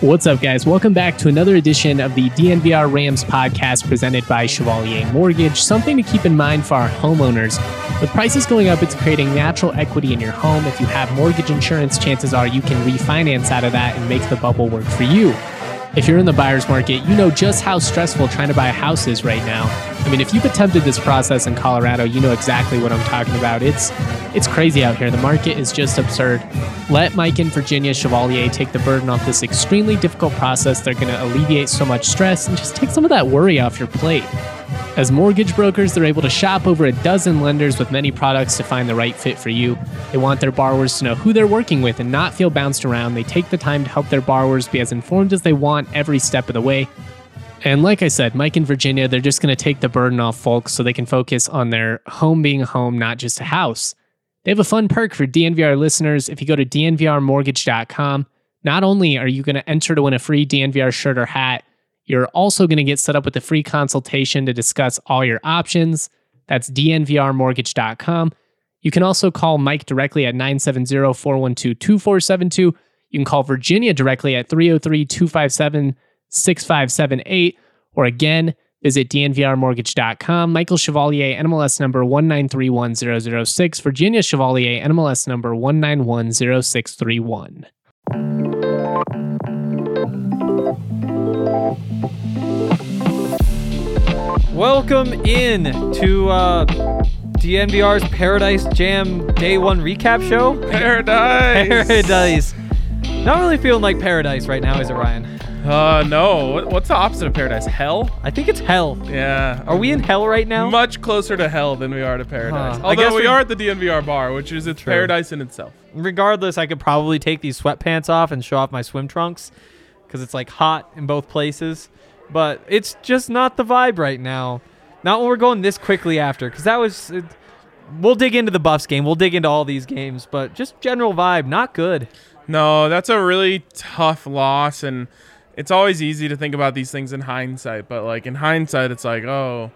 What's up, guys? Welcome back to another edition of the DNVR Rams podcast presented by Chevalier Mortgage. Something to keep in mind for our homeowners. With prices going up, it's creating natural equity in your home. If you have mortgage insurance, chances are you can refinance out of that and make the bubble work for you. If you're in the buyer's market, you know just how stressful trying to buy a house is right now. I mean, if you've attempted this process in Colorado, you know exactly what I'm talking about. It's it's crazy out here. The market is just absurd. Let Mike and Virginia Chevalier take the burden off this extremely difficult process. They're going to alleviate so much stress and just take some of that worry off your plate. As mortgage brokers, they're able to shop over a dozen lenders with many products to find the right fit for you. They want their borrowers to know who they're working with and not feel bounced around. They take the time to help their borrowers be as informed as they want every step of the way. And like I said, Mike and Virginia, they're just going to take the burden off folks so they can focus on their home being a home, not just a house. They have a fun perk for DNVR listeners. If you go to dnvrmortgage.com, not only are you going to enter to win a free DNVR shirt or hat, you're also going to get set up with a free consultation to discuss all your options. That's dnvrmortgage.com. You can also call Mike directly at 970 412 2472. You can call Virginia directly at 303 257 6578. Or again, visit dnvrmortgage.com. Michael Chevalier, NMLS number 1931006. Virginia Chevalier, NMLS number 1910631. Welcome in to uh, DNVR's Paradise Jam Day One recap show. Paradise. Paradise. Not really feeling like paradise right now, is it, Ryan? Uh, no. What- What's the opposite of paradise? Hell? I think it's hell. Yeah. Are we in hell right now? Much closer to hell than we are to paradise. Huh. I Although guess we we- are at the DNVR bar, which is its paradise in itself. Regardless, I could probably take these sweatpants off and show off my swim trunks because it's like hot in both places. But it's just not the vibe right now. Not when we're going this quickly after, because that was. It, we'll dig into the Buffs game. We'll dig into all these games, but just general vibe, not good. No, that's a really tough loss, and it's always easy to think about these things in hindsight. But like in hindsight, it's like, oh,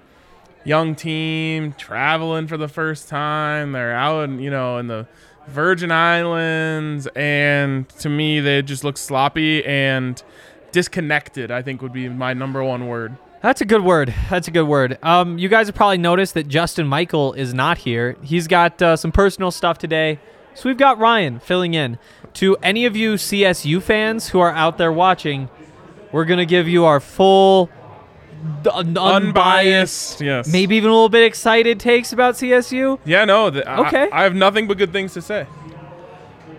young team traveling for the first time. They're out, you know, in the Virgin Islands, and to me, they just look sloppy and disconnected. I think would be my number one word. That's a good word. That's a good word. Um, you guys have probably noticed that Justin Michael is not here. He's got uh, some personal stuff today. So we've got Ryan filling in. To any of you CSU fans who are out there watching, we're going to give you our full, un- unbiased, Unbiased, yes. maybe even a little bit excited takes about CSU. Yeah, no. Th- I- Okay. I, have nothing but good things to say.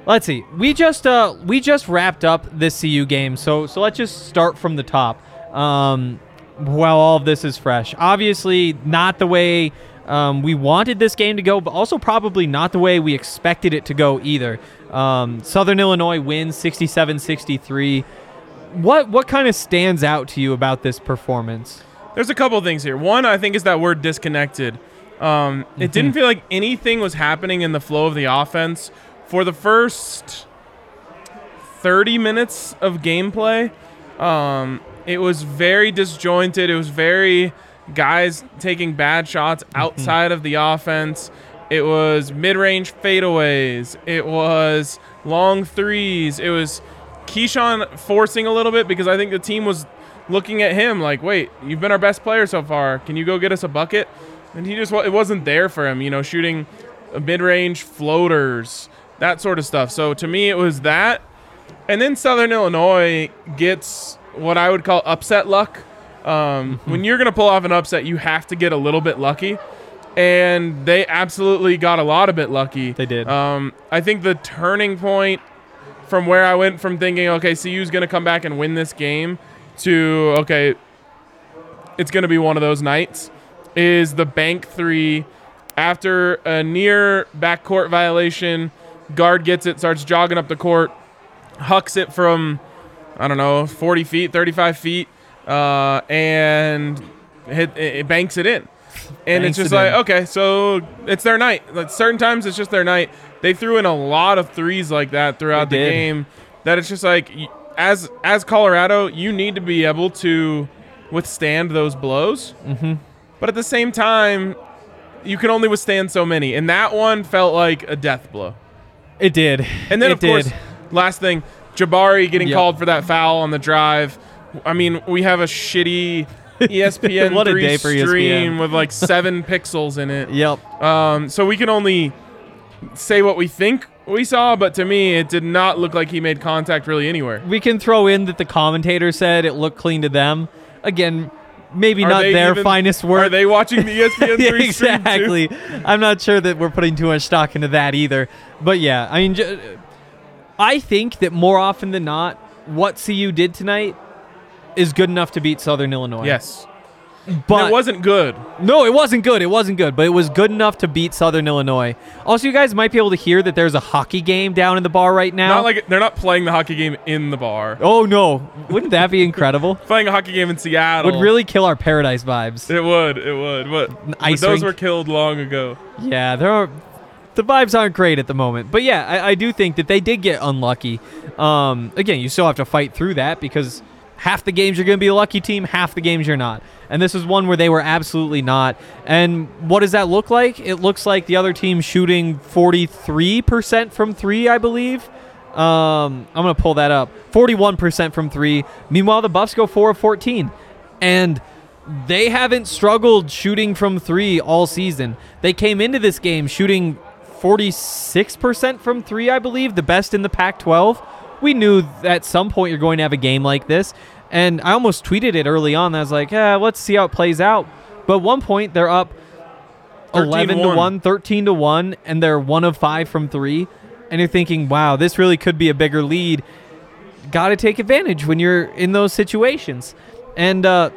Let's see. We just uh we just wrapped up this CU game, so so let's just start from the top. Um, while all of this is fresh, obviously not the way um, we wanted this game to go, but also probably not the way we expected it to go either. Um, Southern Illinois wins 67-63. What what kind of stands out to you about this performance? There's a couple of things here. One, I think, is that word disconnected. Um, It didn't feel like anything was happening in the flow of the offense for the first 30 minutes of gameplay. Um, it was very disjointed. It was very guys taking bad shots outside of the offense. It was mid-range fadeaways. It was long threes. It was Keeshawn forcing a little bit because I think the team was looking at him like, "Wait, you've been our best player so far. Can you go get us a bucket?" And he just it wasn't there for him. You know, shooting mid-range floaters, that sort of stuff. So to me, it was that. And then Southern Illinois gets what I would call upset luck. Um, When you're going to pull off an upset, you have to get a little bit lucky. And they absolutely got a lot of bit lucky. They did. Um, I think the turning point from where I went from thinking, okay, CU's going to come back and win this game to, okay, it's going to be one of those nights is the bank three after a near backcourt violation. Guard gets it, starts jogging up the court, hucks it from, I don't know, 40 feet, 35 feet, uh, and hit, it, banks it in. And Banks it's just it like, in. okay, so it's their night. Like certain times it's just their night. They threw in a lot of threes like that throughout They the did. game. That it's just like, as as Colorado, you need to be able to withstand those blows. Mm-hmm. But at the same time, you can only withstand so many, and that one felt like a death blow. It did. And then, It of course, did. last thing, Jabari getting Yep. called for that foul on the drive. I mean, we have a shitty ESPN What a three day for E stream ESPN. with like seven pixels in it. Yep. Um, so we can only say what we think we saw, but to me, it did not look like he made contact really anywhere. We can throw in that the commentator said it looked clean to them. Again, maybe Are not their even- finest work. Are they watching the ESPN three exactly. I'm not sure that we're putting too much stock into that either. But yeah, I mean, j- I think that more often than not, what CU did tonight is good enough to beat Southern Illinois. Yes, but it wasn't good. no, it wasn't good. It wasn't good, but it was good enough to beat Southern Illinois. Also, you guys might be able to hear that there's a hockey game down in the bar right now. Not like they're not playing the hockey game in the bar. oh no, wouldn't that be incredible? Playing a hockey game in Seattle Would really kill our paradise vibes. It would. It would. But, but those rink. were killed long ago. Yeah, there are. The vibes aren't great at the moment, but yeah, I, I do think that they did get unlucky. Um, again, you still have to fight through that because half the games you're going to be a lucky team, half the games you're not. And this is one where they were absolutely not. And what does that look like? It looks like the other team shooting 43% from three, I believe. Um, I'm going to pull that up. 41% from three. Meanwhile, the Buffs go 4 of 14. And they haven't struggled shooting from three all season. They came into this game shooting 46% from three, I believe, the best in the Pac 12. We knew at some point you're going to have a game like this. And I almost tweeted it early on. I was like, yeah, let's see how it plays out. But at one point, they're up 11 to 13-1. 1, 13 to 1, and they're one of five from three. And you're thinking, wow, this really could be a bigger lead. Got to take advantage when you're in those situations. And uh,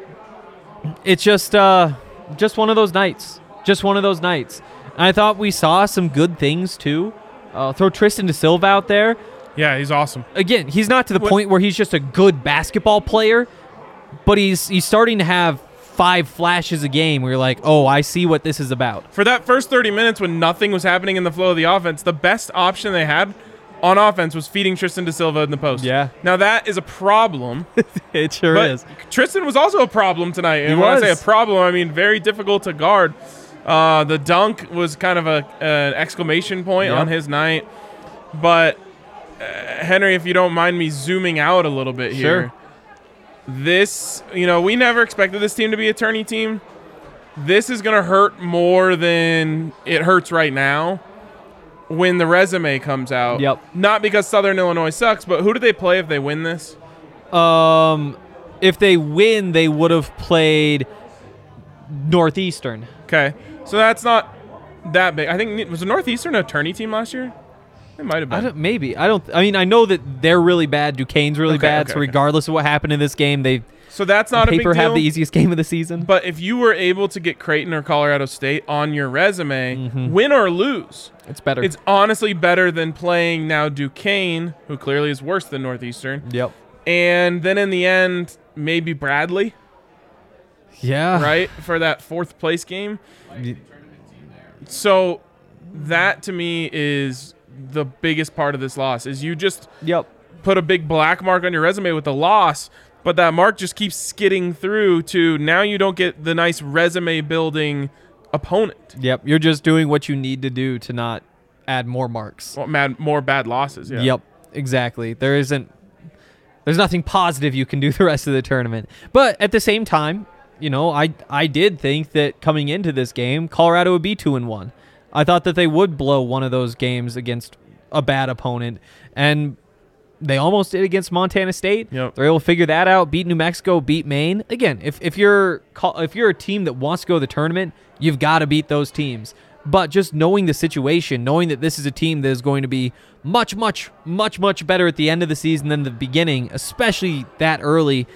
it's just uh, just one of those nights. Just one of those nights. And I thought we saw some good things too. Uh, throw Tristan da Silva out there. Yeah, he's awesome. Again, he's not to the What- point where he's just a good basketball player, but he's he's starting to have five flashes a game where you're like, oh, I see what this is about. For that first 30 minutes when nothing was happening in the flow of the offense, the best option they had on offense was feeding Tristan da Silva in the post. Yeah. Now that is a problem. It sure but is. Tristan was also a problem tonight. And He when I say a problem, I mean very difficult to guard. Uh, the dunk was kind of a an exclamation point Yep. on his night. But Henry, if you don't mind me zooming out a little bit here. Sure. This, you know, we never expected this team to be a tourney team. This is going to hurt more than it hurts right now when the resume comes out. Yep. Not because Southern Illinois sucks, but who do they play if they win this? Um, if they win, they would have played Northeastern. Okay, so that's not that big. I think was the Northeastern a tourney team last year? It might have I been. don't, maybe I don't. I mean, I know that they're really bad. Duquesne's really Okay, bad. okay, so okay. regardless of what happened in this game, they so that's not a paper deal. have the easiest game of the season. but if you were able to get Creighton or Colorado State on your resume, Mm-hmm. win or lose, it's better. it's honestly better than playing now Duquesne, who clearly is worse than Northeastern, yep. and then in the end maybe Bradley, Yeah. right, for that fourth place game. So that to me is the biggest part of this loss is you just Yep. put a big black mark on your resume with the loss, but that mark just keeps skidding through to now you don't get the nice resume building opponent. Yep. You're just doing what you need to do to not add more marks. Well, mad, more bad losses. Yeah. Yep, exactly. There isn't there's nothing positive you can do the rest of the tournament. But at the same time, you know, I I did think that coming into this game, Colorado would be 2 and 1. I thought that they would blow one of those games against a bad opponent and they almost did against Montana State. Yep. They're able to figure that out. Beat New Mexico. Beat Maine. Again, if, if you're if you're a team that wants to go to the tournament, you've got to beat those teams. But just knowing the situation, knowing that this is a team that is going to be much, much, much, much better at the end of the season than the beginning, especially that early,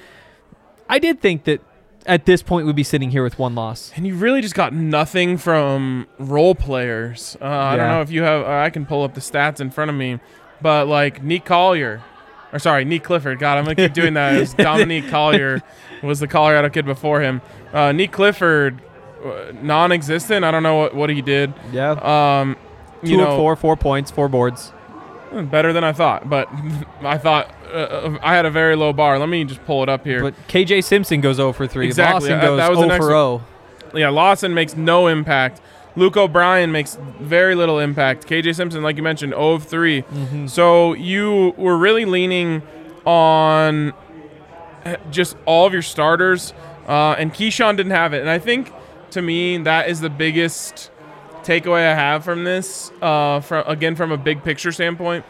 I did think that at this point we'd be sitting here with one loss. And you really just got nothing from role players. Uh, I don't Yeah. know if you have. Uh, I can pull up the stats in front of me, but like Neek Collier, or sorry, Nique Clifford. God, I'm gonna keep doing that. It was Dominique Collier was the Colorado kid before him. Uh, Clifford, uh, non-existent. I don't know what, what he did. Yeah. Um, Two you know, of four, four points, four boards. Better than I thought. But I thought uh, I had a very low bar. Let me just pull it up here. But KJ Simpson goes 0 for 3. Exactly. Lawson goes that was the 0 next for 0. yeah, Lawson makes no impact. Luke O'Brien makes very little impact. KJ Simpson, like you mentioned, 0 of 3. Mm-hmm. So you were really leaning on eh, just all of your starters, uh, and Keeshawn didn't have it. And I think to me that is the biggest takeaway I have from this. Uh, from again from a big picture standpoint,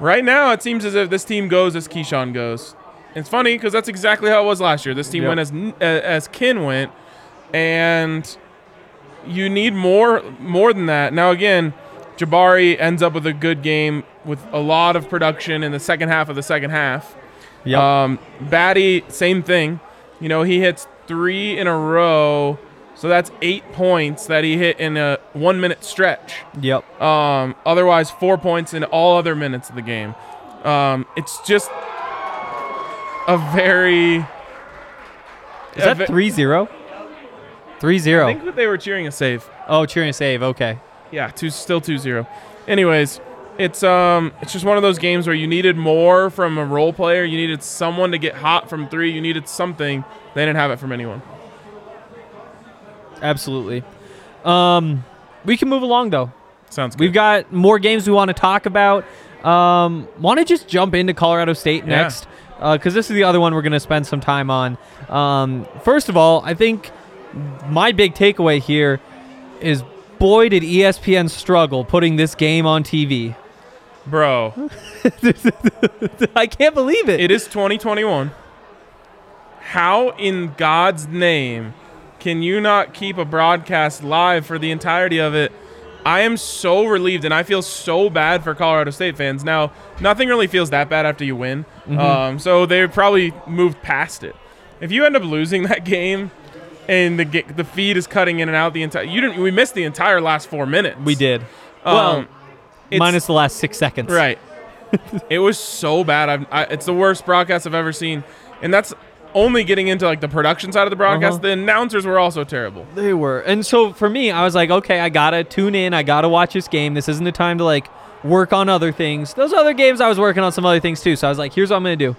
right now it seems as if this team goes as Keeshawn goes. It's funny because that's exactly how it was last year. This team Yep. went as as Kin went, and you need more more than that. Now again, Jabari ends up with a good game with a lot of production in the second half of the second half. Yep. Um, Battey, same thing. You know, he hits three in a row, so that's eight points that he hit in a one minute stretch. yep. Um, otherwise, four points in all other minutes of the game. Um, it's just a very. Is that ve- 3 0? 3 I think that they were cheering a save. Oh, cheering a save. Okay. Yeah, two still 2-0. Anyways, it's um it's just one of those games where you needed more from a role player. You needed someone to get hot from 3. You needed something. They didn't have it from anyone. Absolutely. Um, we can move along, though. Sounds good. We've got more games we want to talk about. Um, want to just jump into Colorado State Yeah. next because this is the other one we're going to spend some time on. Um, first of all, I think my big takeaway here is boy did ESPN struggle putting this game on TV. Bro, I can't believe it. it is 2021. How in God's name can you not keep a broadcast live for the entirety of it? I am so relieved and I feel so bad for Colorado State fans. Now, nothing really feels that bad after you win. Um, so they probably moved past it. If you end up losing that game and the the feed is cutting in and out the entire you didn't we missed the entire last 4 minutes. we did. Um, well, minus the last six seconds. Right. it was so bad. I've, I, it's the worst broadcast I've ever seen, and that's only getting into like the production side of the broadcast. Uh-huh. The announcers were also terrible. They were. And so for me, I was like, okay, I gotta tune in. I gotta watch this game. This isn't the time to like work on other things. Those other games, I was working on some other things too. So I was like, here's what I'm gonna do.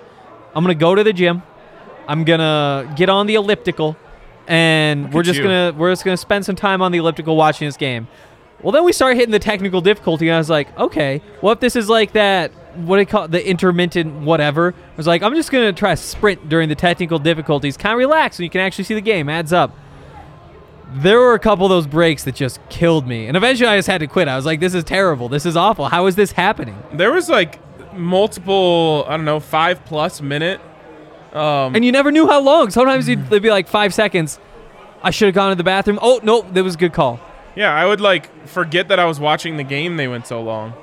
I'm gonna go to the gym. I'm gonna get on the elliptical, and we're just you. gonna we're just gonna spend some time on the elliptical watching this game. Well, then we start hitting the technical difficulty, and I was like, okay, what if this is like that? What do you call it, the intermittent whatever? I was like, I'm just gonna try sprint during the technical difficulties, kind of relax, and you can actually see the game. Adds up there were a couple of those breaks that just killed me. And eventually I just had to quit. I was like, this is terrible. This is awful. How is this happening? There was like multiple, I don't know, five plus minute. Um, And you never knew how long. Sometimes you'd, they'd be like five seconds. I should have gone to the bathroom. Oh, no, that was a good call. yeah, I would like forget that I was watching the game. They went so long.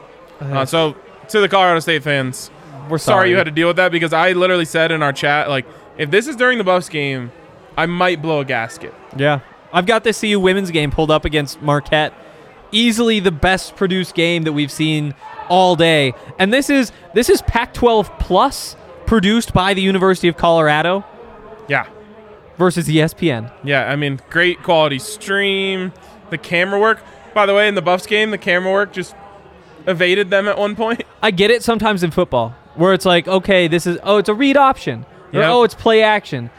Uh, so to the Colorado State fans, We're sorry. sorry. you had to deal with that because I literally said in our chat like, if this is during the Buffs game, I might blow a gasket. Yeah. I've got the CU women's game pulled up against Marquette. Easily the best produced game that we've seen all day. And this is this is Pac-12 plus produced by the University of Colorado Yeah, versus ESPN. Yeah, I mean, great quality stream. The camera work. By the way, in the Buffs game, the camera work just evaded them at one point. I get it sometimes in football where it's like, okay, this is oh, it's a read option. Or, Yeah. oh, it's play action.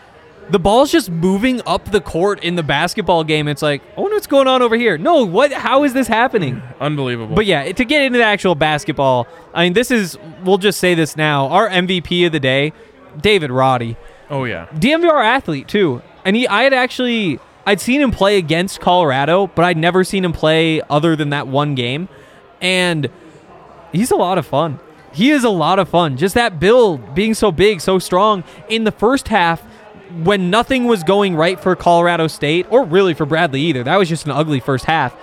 The ball's just moving up the court in the basketball game. It's like, oh, I wonder what's going on over here. No, what? How is this happening? Unbelievable. But yeah, to get into the actual basketball, I mean, this is. We'll just say this now. Our MVP of the day, David Roddy, oh yeah, DNVR athlete too, and he. I had actually. I'd seen him play against Colorado, but I'd never seen him play other than that one game, and he's a lot of fun. He is a lot of fun. Just that build being so big, so strong in the first half when nothing was going right for Colorado State or really for Bradley either. That was just an ugly first half.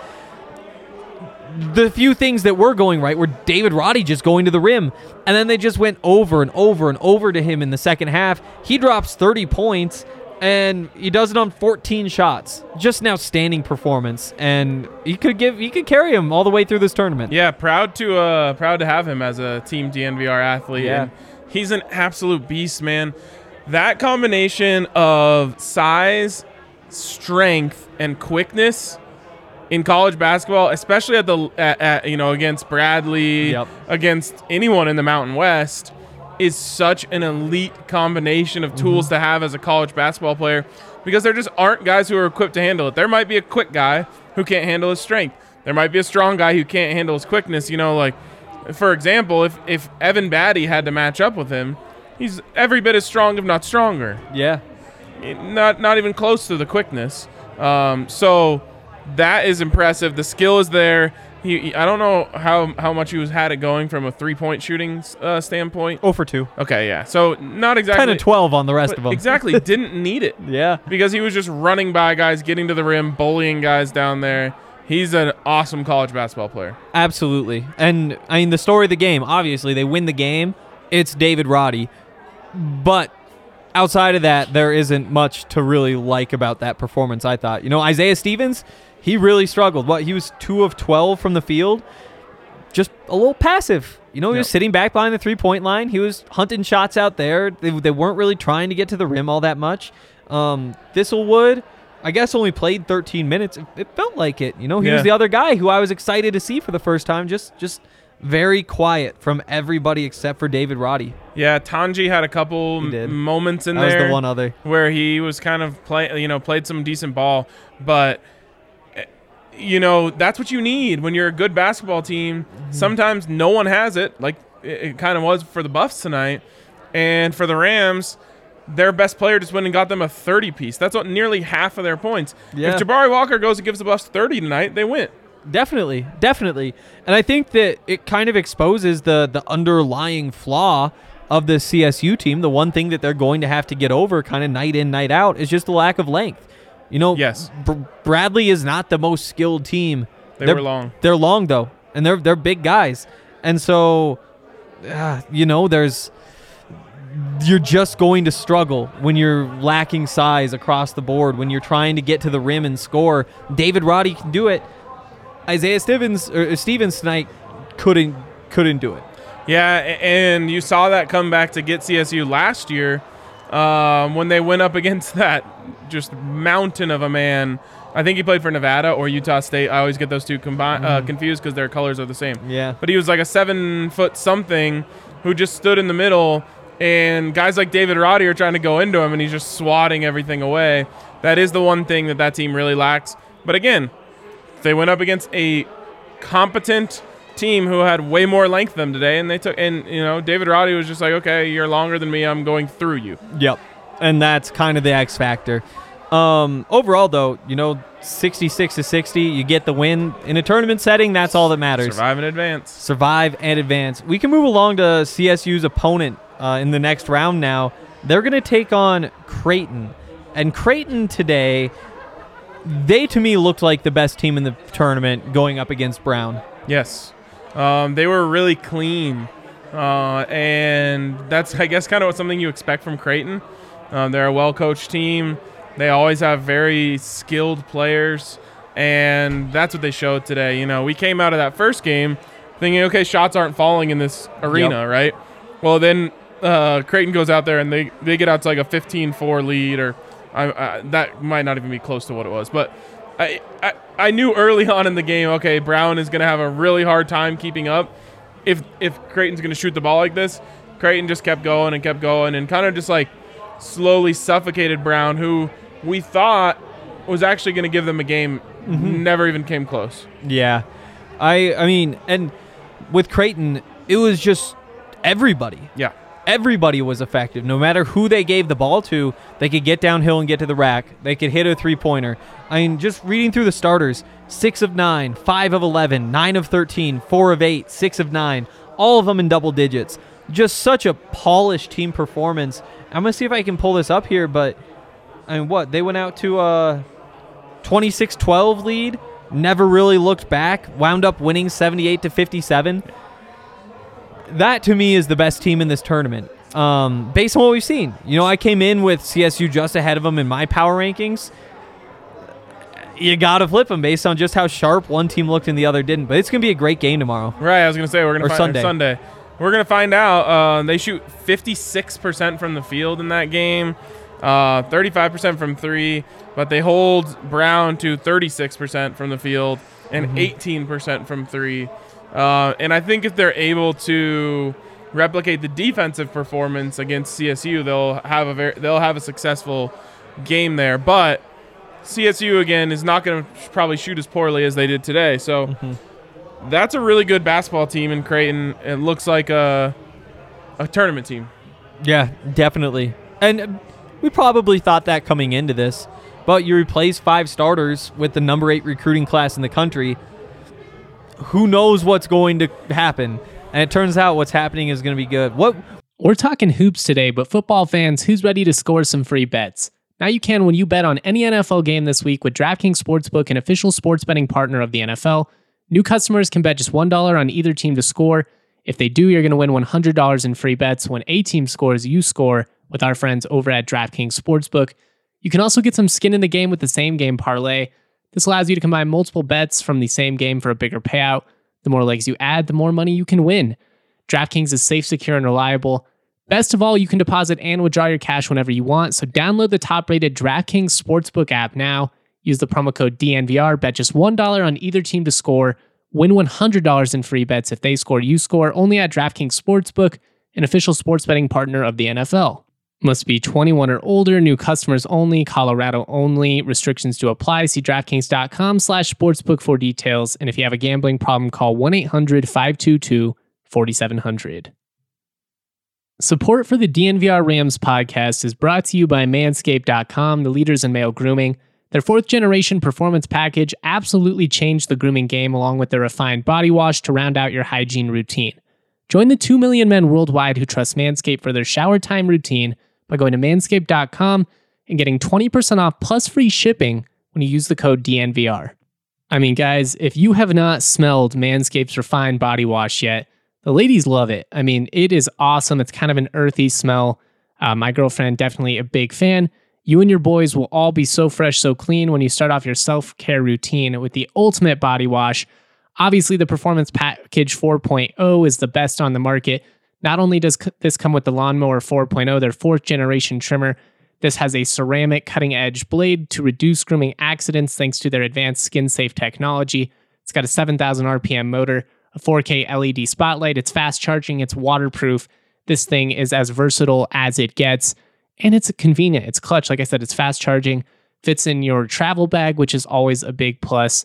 The few things that were going right were David Roddy just going to the rim. And then they just went over and over and over to him in the second half. He drops 30 points and he does it on 14 shots. Just an outstanding performance. And he could give he could carry him all the way through this tournament. yeah. Proud to uh, proud to have him as a team DNVR athlete. Yeah. And he's an absolute beast, man. That combination of size, strength, and quickness in college basketball, especially at the at, at, you know against Bradley, Yep. against anyone in the Mountain West, is such an elite combination of tools to have as a college basketball player. because there just aren't guys who are equipped to handle it. There might be a quick guy who can't handle his strength. There might be a strong guy who can't handle his quickness. You know, like for example, if if Evan Battey had to match up with him, he's every bit as strong, if not stronger. Yeah. Not not even close to the quickness. Um, so that is impressive. The skill is there. He, I don't know how how much he was had it going from a three point shooting uh, standpoint. Oh for two. Okay, yeah. So not exactly 10 and 12 on the rest of them. exactly didn't need it Yeah. because he was just running by guys, getting to the rim, bullying guys down there. He's an awesome college basketball player. Absolutely. And I mean, the story of the game, obviously, they win the game. It's David Roddy. But outside of that, there isn't much to really like about that performance, I thought. You know, Isaiah Stevens, he really struggled. What, he was 2 of 12 from the field? Just a little passive. You know, he was sitting back behind the three point line. He was hunting shots out there. They, they weren't really trying to get to the rim all that much. Um, Thistlewood, I guess, only played 13 minutes. It, it felt like it. You know, he was the other guy who I was excited to see for the first time. Just, just very quiet from everybody except for David Roddy. Yeah, Tonje had a couple m- moments in That was there the one other. where he was kind of play, you know, played some decent ball, but you know that's what you need when you're a good basketball team. Mm-hmm. Sometimes no one has it, like it, it kind of was for the Buffs tonight, and for the Rams. Their best player just went and got them a 30 piece. That's what nearly half of their points. Yeah. If Jabari Walker goes and gives the Buffs 30 tonight, they win. Definitely, definitely, and I think that it kind of exposes the the underlying flaw of the CSU team. The one thing that they're going to have to get over, kind of night in, night out, is just the lack of length. You know, Yes. Br- Bradley is not the most skilled team. They They're- were long. They're long though, and they're they're big guys, and so uh, you know there's you're just going to struggle when you're lacking size across the board when you're trying to get to the rim and score. David Roddy can do it. Isaiah Stevens or Stevens tonight couldn't couldn't do it. Yeah, and you saw that come back to get CSU last year um, when they went up against that just mountain of a man. I think he played for Nevada or Utah State. I always get those two combi- uh, confused because their colors are the same. Yeah. But he was like a seven foot something who just stood in the middle, and guys like David Roddy are trying to go into him, and he's just swatting everything away. That is the one thing that that team really lacks. But again, they went up against a competent team who had way more length than them today, and they took. And you know, David Roddy was just like, "Okay, you're longer than me. I'm going through you." Yep. And that's kind of the X factor. Um, overall, though, you know, 66 to 60, you get the win in a tournament setting. That's all that matters. Survive in advance. survive and advance. We can move along to CSU's opponent uh, in the next round now. They're going to take on Creighton. And Creighton today, they to me looked like the best team in the tournament going up against Brown. Yes, um, they were really clean, uh, and that's I guess kind of what something you expect from Creighton. Um, they're a well-coached team. They always have very skilled players, and that's what they showed today. You know, we came out of that first game thinking, okay, shots aren't falling in this arena, right? Well, then uh, Creighton goes out there and they, they get out to like a 15-4 lead, or I, I, that might not even be close to what it was, but I, I I knew early on in the game, okay, Brown is going to have a really hard time keeping up. If if Creighton's going to shoot the ball like this, Creighton just kept going and kept going and kind of just like slowly suffocated Brown, who we thought was actually going to give them a game. Mm-hmm. Never even came close. Yeah. I I mean, and with Creighton, it was just everybody. Yeah. Everybody was effective. No matter who they gave the ball to, they could get downhill and get to the rack. They could hit a three pointer. I mean, just reading through the starters six of nine, five of 11, nine of 13, four of eight, six of nine, all of them in double digits. Just such a polished team performance. I'm going to see if I can pull this up here, but I mean, what? They went out to a 26 12 lead, never really looked back, wound up winning 78 to 57 that to me is the best team in this tournament. Um, based on what we've seen, you know, I came in with CSU just ahead of them in my power rankings. You gotta flip them based on just how sharp one team looked and the other didn't. But it's gonna be a great game tomorrow. Right. I was going to say we're going Or to find Sunday. Sunday. We're going to find out. Uh, they shoot 56% from the field in that game, uh, 35% from three, but they hold Brown to 36% from the field and 18% from three. Uh, and I think if they're able to replicate the defensive performance against CSU, they'll have a very they'll have a successful game there. But CSU again is not going to probably shoot as poorly as they did today. So Mm-hmm. that's a really good basketball team in Creighton. It looks like a a tournament team. Yeah, definitely. And we probably thought that coming into this, but you replace five starters with the number eight recruiting class in the country. Who knows what's going to happen? And it turns out what's happening is going to be good. What? We're talking hoops today, but football fans, who's ready to score some free bets? Now you can when you bet on any NFL game this week with DraftKings Sportsbook, an official sports betting partner of the NFL. New customers can bet just $1 on either team to score. If they do, you're going to win $100 in free bets. When a team scores, you score with our friends over at DraftKings Sportsbook. You can also get some skin in the game with the same game parlay. This allows you to combine multiple bets from the same game for a bigger payout. The more legs you add, the more money you can win. DraftKings is safe, secure, and reliable. Best of all, you can deposit and withdraw your cash whenever you want. So download the top-rated DraftKings Sportsbook app now. Use the promo code DNVR. Bet just $1 on either team to score. Win $100 in free bets if they score, you score. Only at DraftKings Sportsbook, an official sports betting partner of the NFL. Must be 21 or older. New customers only. Colorado only. Restrictions to apply. See DraftKings.com slash sportsbook for details. And if you have a gambling problem, call 1-800-522-4700. Support for the DNVR Rams podcast is brought to you by Manscaped.com, the leaders in male grooming. Their fourth generation performance package absolutely changed the grooming game, along with their refined body wash to round out your hygiene routine. Join the 2 million men worldwide who trust Manscaped for their shower time routine by going to manscaped.com and getting 20% off plus free shipping when you use the code DNVR. I mean, guys, if you have not smelled Manscaped's refined body wash yet, the ladies love it. I mean, it is awesome. It's kind of an earthy smell. Uh, my girlfriend, definitely a big fan. You and your boys will all be so fresh, so clean when you start off your self care routine with the ultimate body wash. Obviously, the Performance Package 4.0 is the best on the market. Not only does this come with the Lawnmower 4.0, their fourth generation trimmer, this has a ceramic cutting edge blade to reduce grooming accidents thanks to their advanced skin safe technology. It's got a 7,000 RPM motor, a 4K LED spotlight, it's fast charging, it's waterproof. This thing is as versatile as it gets, and it's convenient. It's clutch. Like I said, it's fast charging, fits in your travel bag, which is always a big plus.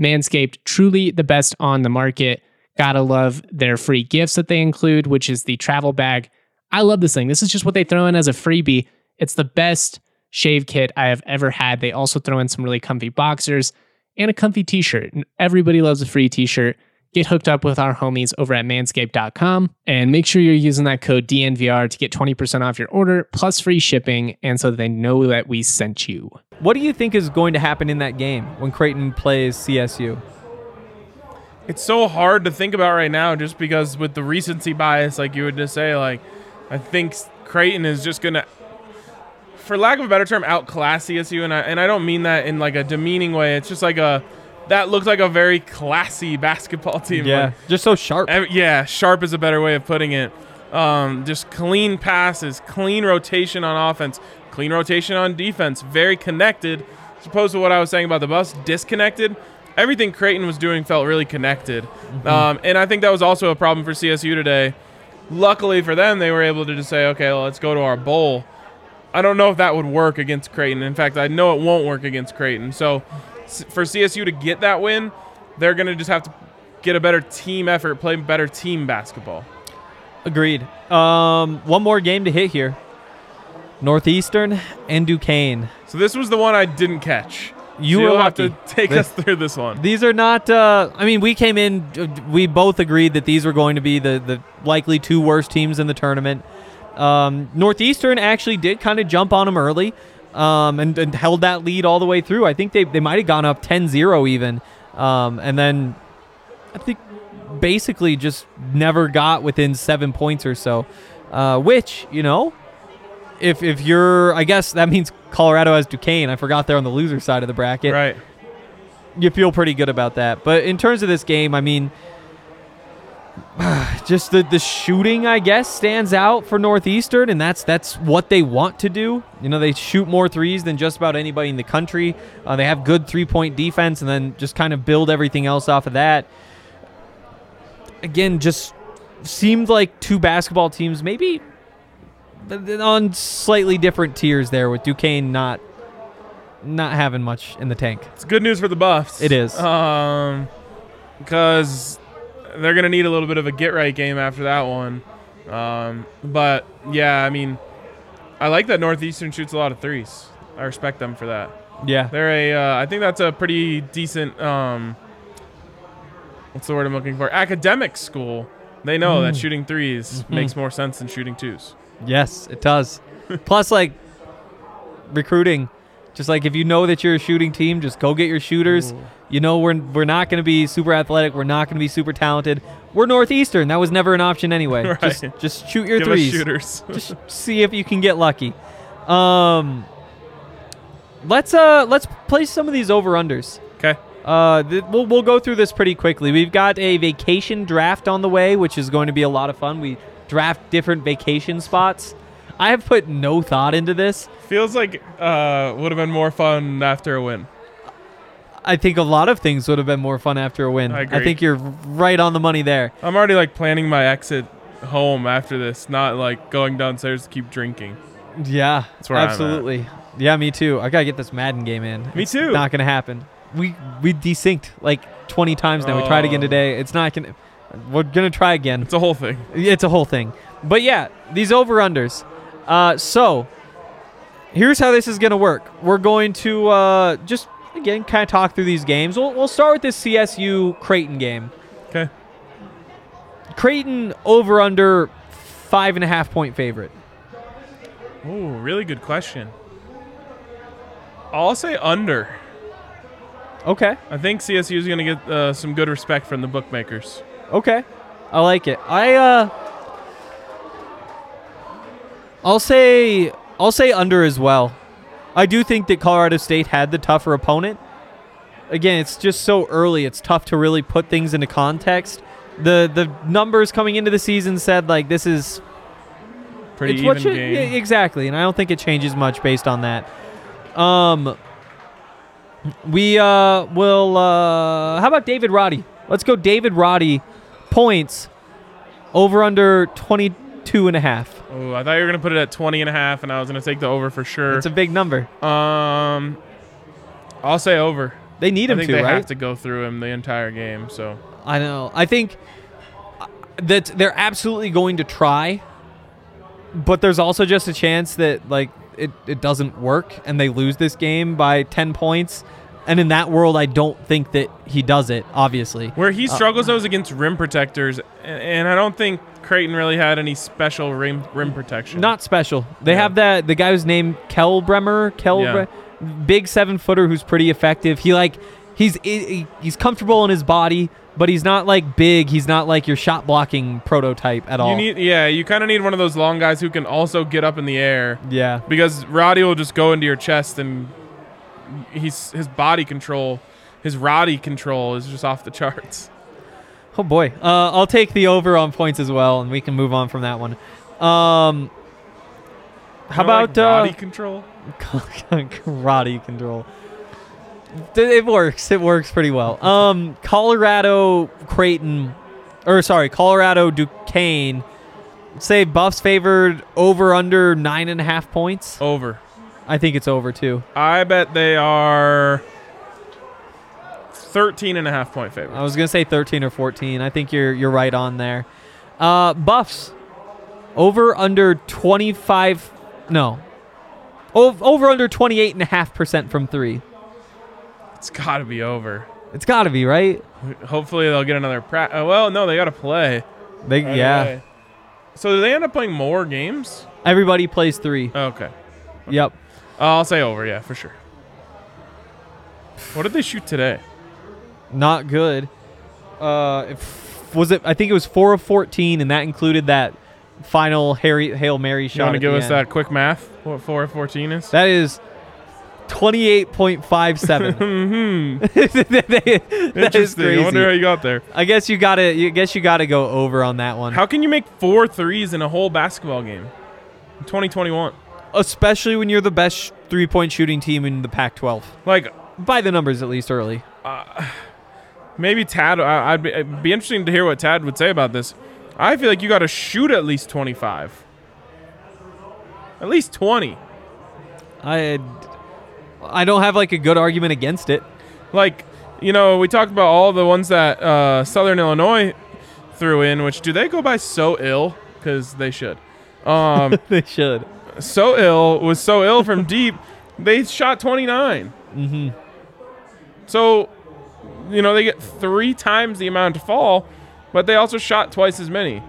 Manscaped, truly the best on the market. Gotta love their free gifts that they include, which is the travel bag. I love this thing. This is just what they throw in as a freebie. It's the best shave kit I have ever had. They also throw in some really comfy boxers and a comfy t shirt. Everybody loves a free t shirt. Get hooked up with our homies over at manscaped.com and make sure you're using that code DNVR to get 20% off your order plus free shipping and so they know that we sent you. What do you think is going to happen in that game when Creighton plays CSU? It's so hard to think about right now just because with the recency bias, like you would just say, like, I think Creighton is just going to, for lack of a better term, outclass CSU. And I, and I don't mean that in like a demeaning way. It's just like a, that looks like a very classy basketball team. Like, just so sharp. Ev- yeah, sharp is a better way of putting it. Um, just clean passes, clean rotation on offense, clean rotation on defense, very connected. As opposed to what I was saying about the Buffs, disconnected. Everything Creighton was doing felt really connected. Um, and I think that was also a problem for CSU today. Luckily for them, they were able to just say, okay, well, let's go to our bowl. I don't know if that would work against Creighton. In fact, I know it won't work against Creighton. So for CSU to get that win, they're going to just have to get a better team effort, play better team basketball. Agreed. Um, one more game to hit here. Northeastern and Duquesne. So this was the one I didn't catch. You so were you'll have lucky. to take This- us through this one. These are not. Uh, I mean, we came in. We both agreed that these were going to be the the likely two worst teams in the tournament. Um, Northeastern actually did kind of jump on them early, um, and, and held that lead all the way through. I think they they might have gone up 10-0 even, um, and then I think basically just never got within seven points or so. Uh, which you know, if if you're, I guess that means Colorado has Duquesne. I forgot they're on the loser side of the bracket right. you feel pretty good about that. But in terms of this game, I mean, just the the shooting, I guess, stands out for Northeastern, and that's that's what they want to do. You know, they shoot more threes than just about anybody in the country. Uh, they have good three point defense, and then just kind of build everything else off of that. Again, just seemed like two basketball teams, maybe on slightly different tiers there with Duquesne not not having much in the tank. It's good news for the Buffs. It is. Um, because they're gonna need a little bit of a get right game after that one. Um, but yeah, I mean, I like that Northeastern shoots a lot of threes. I respect them for that. Yeah. They're a. Uh, I think that's a pretty decent. Um, what's the word I'm looking for? Academic school. They know that shooting 3s Mhm. makes more sense than shooting twos. Yes, it does. Plus, like recruiting, just like if you know that you're a shooting team, just go get your shooters. Ooh. You know we're we're not going to be super athletic. We're not going to be super talented. We're Northeastern. That was never an option anyway. Right. Just just shoot your Give threes. shooters. just see if you can get lucky. Um, let's uh let's play some of these over unders. okay. Uh, th- we'll we'll go through this pretty quickly. We've got a vacation draft on the way, which is going to be a lot of fun. We draft different vacation spots. I have put no thought into this. Feels like uh would have been more fun after a win. I think a lot of things would have been more fun after a win. I agree. think you're right on the money there. I'm already like planning my exit home after this, not like going downstairs to keep drinking. Yeah, That's where absolutely. Yeah, me too. I gotta get this Madden game in. Me It's too. Not gonna happen. We we desynced like 20 times now. We tried again Oh. today. It's not gonna. We're gonna try again. It's a whole thing. It's a whole thing. But yeah, these over unders. Uh, so here's how this is gonna work. We're going to uh, just again kind of talk through these games. We'll, we'll start with this CSU Creighton game. Okay. Creighton over under five and a half point favorite. Ooh, really good question. I'll say under. Okay. I think CSU is going to get uh, some good respect from the bookmakers. Okay. I like it. I uh I'll say I'll say under as well. I do think that Colorado State had the tougher opponent. Again, it's just so early. It's tough to really put things into context. The the numbers coming into the season said like this is Pretty it's even you- game. exactly, and I don't think it changes much based on that. Um, we uh will uh how about David Roddy? Let's go David Roddy points over under 22 and a half. Oh, I thought you were going to put it at 20 and a half, and I was going to take the over for sure. It's a big number. um, I'll say over. They need I him think to, they right? have to go through him the entire game. So I know. I think uh, that they're absolutely going to try, but there's also just a chance that like it, it doesn't work and they lose this game by 10 points. And in that world, I don't think that he does it, obviously. where he Uh, struggles though is against rim protectors, and, and I don't think Creighton really had any special rim rim protection. Not special. They Yeah. have that the guy who's named Kalkbrenner, Kel, Yeah. Bre- big seven footer who's pretty effective. He like he's he's comfortable in his body, but he's not like big. He's not like your shot blocking prototype at all. you need yeah, you kind of need one of those long guys who can also get up in the air yeah. because Roddy will just go into your chest and he's his body control, his Roddy control is just off the charts. Oh boy. Uh, I'll take the over on points as well, and we can move on from that one. Um, how Kinda like about uh, control? karate control? It works. It works pretty well. Um, Colorado Creighton, or sorry, Colorado Duquesne. Say Buffs favored over under nine and a half points. Over. I think it's over too. I bet they are 13 and a half point favorite. I was gonna say 13 or 14. I think you're you're right on there. Uh, Buffs over under 25. No, over, over under 28 and a half percent from three. It's got to be over. It's got to be right. Hopefully they'll get another pra- uh, well, no, they got to play. They, right yeah, away. So do they end up playing more games? everybody plays three. Okay. Yep. Uh, I'll say over, yeah, for sure. What did they shoot today? Not good. Uh, if, was it? I think it was four of 14, and that included that final Harry hail mary shot. You want to give us end. that quick math? What 4 of 14 is? That is 28.57. hmm that is Interesting. crazy. I wonder how you got there. I guess you gotta. You guess you gotta go over on that one, How can you make four threes in a whole basketball game? 2021. Especially when you're the best three-point shooting team in the Pac-12 Like, by the numbers at least early. maybe Tad, I, I'd be, it'd be interesting to hear what Tad would say about this. I feel like you got to shoot at least 25. At least 20. I I don't have like a good argument against it. Like, you know, we talked about all the ones that uh, Southern Illinois threw in, which do they go by so ill? Because they should. Um, they should. So ill was so ill from deep, they shot 29. Mm-hmm. So, you know, they get three times the amount to fall, but they also shot twice as many.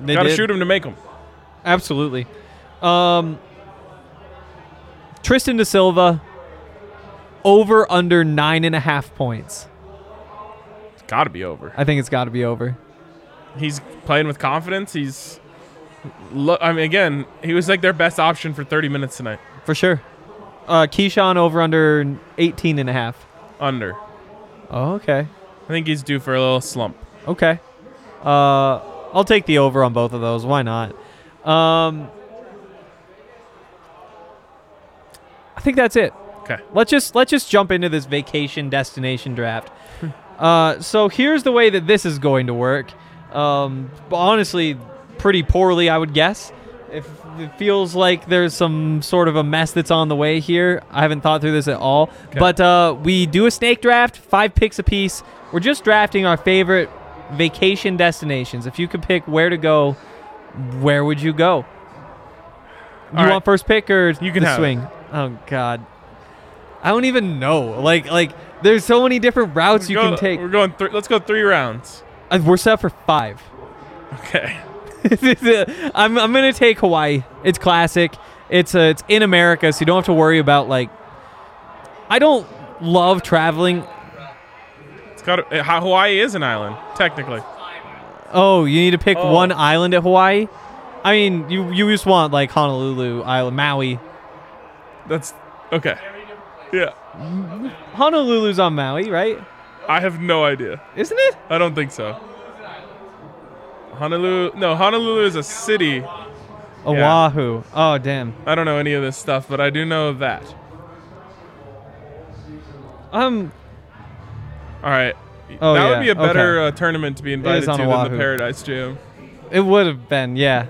They Got to shoot them to make them. Absolutely. Um, Tristan da Silva over under nine and a half points. It's got to be over. I think it's got to be over. He's playing with confidence. He's, lo- I mean, again, he was like their best option for 30 minutes tonight. For sure. Uh, Keeshawn over under 18 and a half. Under. Oh, okay. I think he's due for a little slump. Okay. Uh, I'll take the over on both of those. Why not? Um, I think that's it. Okay. Let's just let's just jump into this vacation destination draft. uh, so here's the way that this is going to work. Um, honestly, pretty poorly, I would guess. If it feels like there's some sort of a mess that's on the way here, I haven't thought through this at all. Okay. But uh, we do a snake draft, five picks apiece. We're just drafting our favorite vacation destinations. If you could pick where to go, where would you go? You right. want first pick or You can have it. swing? Oh God, I don't even know. Like like there's so many different routes you Go- can take. We're going. Th- let's go three rounds. Uh, We're set for five. Okay. I'm I'm gonna take Hawaii. It's classic. It's uh, it's in America, so you don't have to worry about like. I don't love traveling. It's got. To, Hawaii is an island, technically. Oh, you need to pick Oh. one island at Hawaii. I mean, you you just want like Honolulu Island, Maui. That's okay. Yeah. Honolulu's on Maui, right? I have no idea. Isn't it? I don't think so. Honolulu. No, Honolulu is a city. Oahu. Oh damn. I don't know any of this stuff, but I do know that. Um. All right. Oh, that yeah, would be a better okay. uh, tournament to be invited on to than the Paradise Jam. It would have been, yeah. It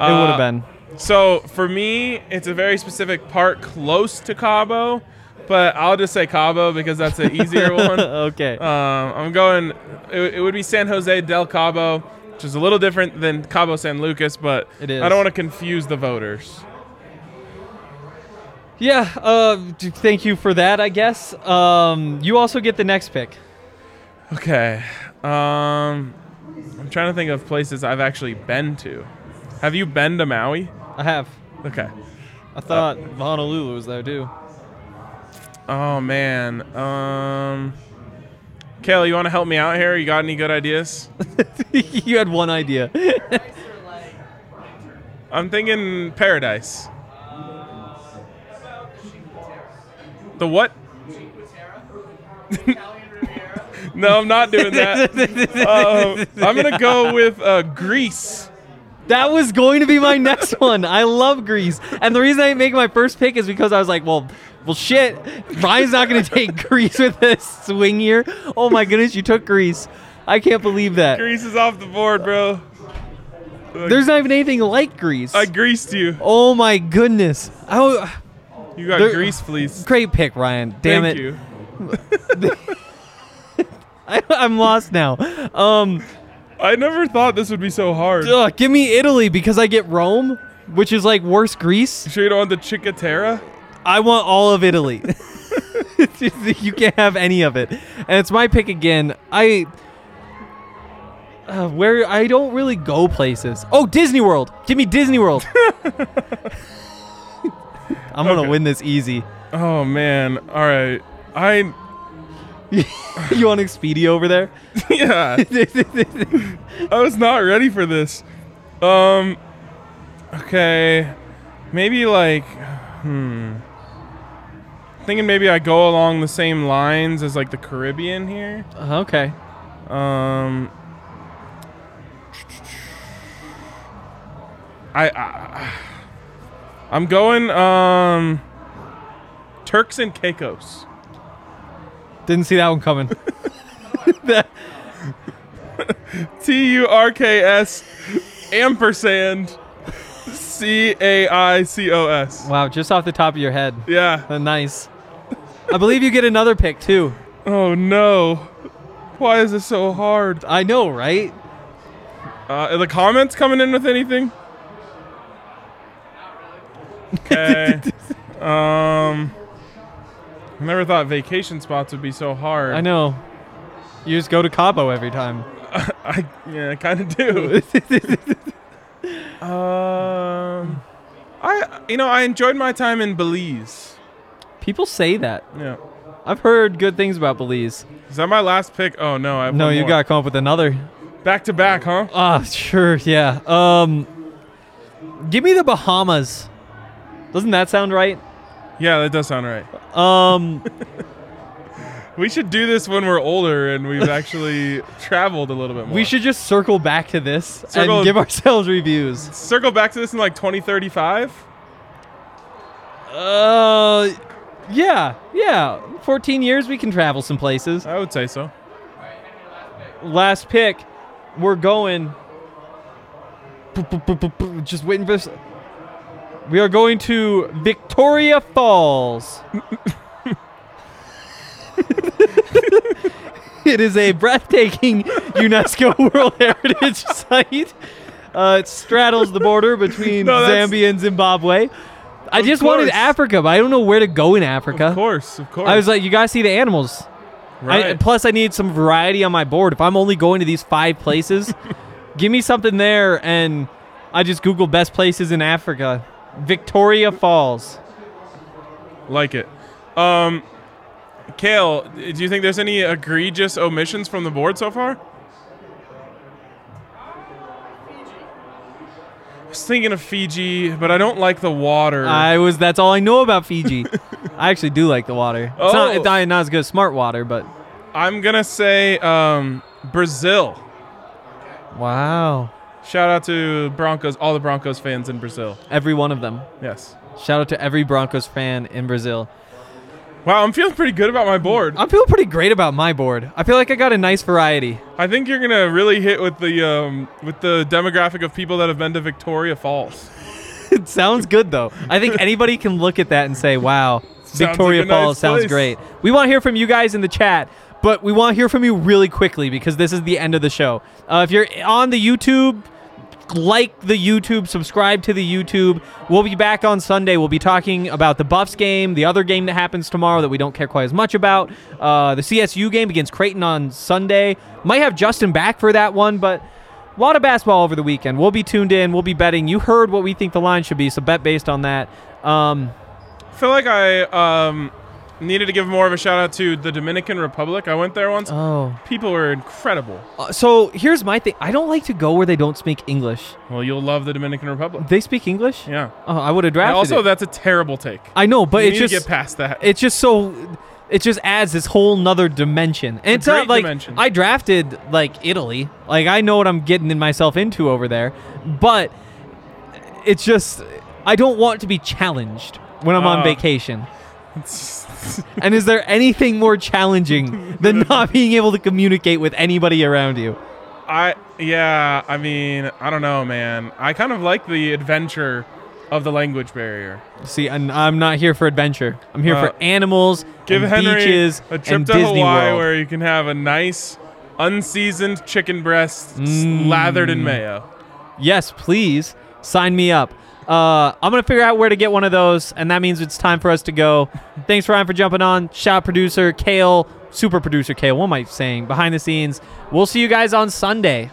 would Uh, have been. So for me, it's a very specific part close to Cabo, but I'll just say Cabo because that's an easier one. okay. Um, I'm going. It, it would be San Jose del Cabo, which is a little different than Cabo San Lucas, but It is. I don't want to confuse the voters. yeah. Uh. Thank you for that. I guess. Um. You also get the next pick. Okay. Um, I'm trying to think of places I've actually been to. Have you been to Maui? I have. Okay. I thought Honolulu was there too. Oh man. Um, Kayla, you want to help me out here? You got any good ideas? you had one idea. I'm thinking Paradise. The what? no, I'm not doing that. Um, I'm gonna go with uh, Greece. That was going to be my next one. I love Greece, and the reason I didn't make my first pick is because I was like, well, well, shit. Ryan's not going to take Greece with this swing here. Oh my goodness, you took Greece. I can't believe that. Greece is off the board, bro. There's not even anything like Greece. I greased you. oh my goodness. Oh, You got There- grease fleece. great pick, Ryan. Damn Thank it. you. I, I'm lost now. Um, I never thought this would be so hard. ugh, give me Italy because I get Rome, which is like worse Greece. You sure you don't want the Cinque Terre? I want all of Italy. you can't have any of it. And it's my pick again. I uh, where I don't really go places. Oh, Disney World. Give me Disney World. I'm going to Okay. win this easy. Oh man. All right. I you want Expedia over there? yeah. I was not ready for this. Um. Okay. Maybe like, hmm. Thinking maybe I go along the same lines as like the Caribbean here. okay. Um. I, I I'm going um. Turks and Caicos. Didn't see that one coming. T U R K S ampersand C A I C O S. Wow, just off the top of your head. Yeah. Uh, nice. I believe you get another pick too. Oh no. Why is this so hard? I know, right? Uh, are the comments coming in with anything? Okay. um. I never thought vacation spots would be so hard. I know. You just go to Cabo every time. I yeah, I kind of do. um, I you know I enjoyed my time in Belize. People say that. Yeah. I've heard good things about Belize. Is that my last pick? Oh no, I have No, one you more. got to come up with another. back to back, huh? Ah, sure, yeah. Um, give me the Bahamas. Doesn't that sound right? Yeah, that does sound right. Um, We should do this when we're older and we've actually traveled a little bit more. we should just circle back to this Circle- and give ourselves reviews. circle back to this in like 2035. Uh, yeah, yeah. 14 years, we can travel some places. I would say so. Last pick, we're going. Just waiting for this. We are going to Victoria Falls. it is a breathtaking UNESCO World Heritage Site. Uh, it straddles the border between No, Zambia and Zimbabwe. I Of just wanted. Africa, but I don't know where to go in Africa. Of course, of course. I was like, you guys see the animals. I, right. plus, I need some variety on my board. If I'm only going to these five places, give me something there. And I just Google best places in Africa. Victoria Falls. like it. Um, Kale, do you think there's any egregious omissions from the board so far? Was thinking of Fiji, but I don't like the water. I was. That's all I know about Fiji. I actually do like the water. It's, not, Oh. it's not not as good as smart water, but I'm gonna say um, Brazil. wow, Shout out to Broncos, all the Broncos fans in Brazil. every one of them. Yes. Shout out to every Broncos fan in Brazil. Wow, I'm feeling pretty good about my board. I'm feeling pretty great about my board. I feel like I got a nice variety. I think you're gonna really hit with the um, with the demographic of people that have been to Victoria Falls. It sounds good though. I think anybody can look at that and say, "Wow, Victoria like nice Falls sounds place." great." We want to hear from you guys in the chat, but we want to hear from you really quickly because this is the end of the show. Uh, if you're on the YouTube, like the YouTube, subscribe to the YouTube. We'll be back on Sunday. We'll be talking about the Buffs game, the other game that happens tomorrow that we don't care quite as much about, uh, the CSU game against Creighton on Sunday. Might have Justin back for that one, but a lot of basketball over the weekend. We'll be tuned in. We'll be betting. You heard what we think the line should be, so bet based on that. Um, I feel like I um, needed to give more of a shout out to the Dominican Republic. I went there once. oh, People were incredible. Uh, so here's my thing. I don't like to go where they don't speak English. Well, you'll love the Dominican Republic. They speak English. Yeah. Oh, I would have And drafted also, it. that's a terrible take. I know, but you it's need just to get past that. it's just so it just adds this whole nother dimension and it's not like dimension. i drafted like italy like i know what i'm getting in myself into over there but it's just i don't want to be challenged when i'm on Uh. vacation and is there anything more challenging than not being able to communicate with anybody around you I yeah. I mean, I don't know, man. I kind of like the adventure of the language barrier. see and i'm not here for adventure i'm here Uh, for animals Give and Henry beaches a trip to disney Hawaii world where you can have a nice, unseasoned chicken breast Mm. slathered in mayo. Yes, please sign me up. Uh, I'm gonna figure out where to get one of those, and that means it's time for us to go. Thanks Ryan for jumping on. Shout producer Kale, super producer Kale. What am I saying? Behind the scenes. We'll see you guys on Sunday.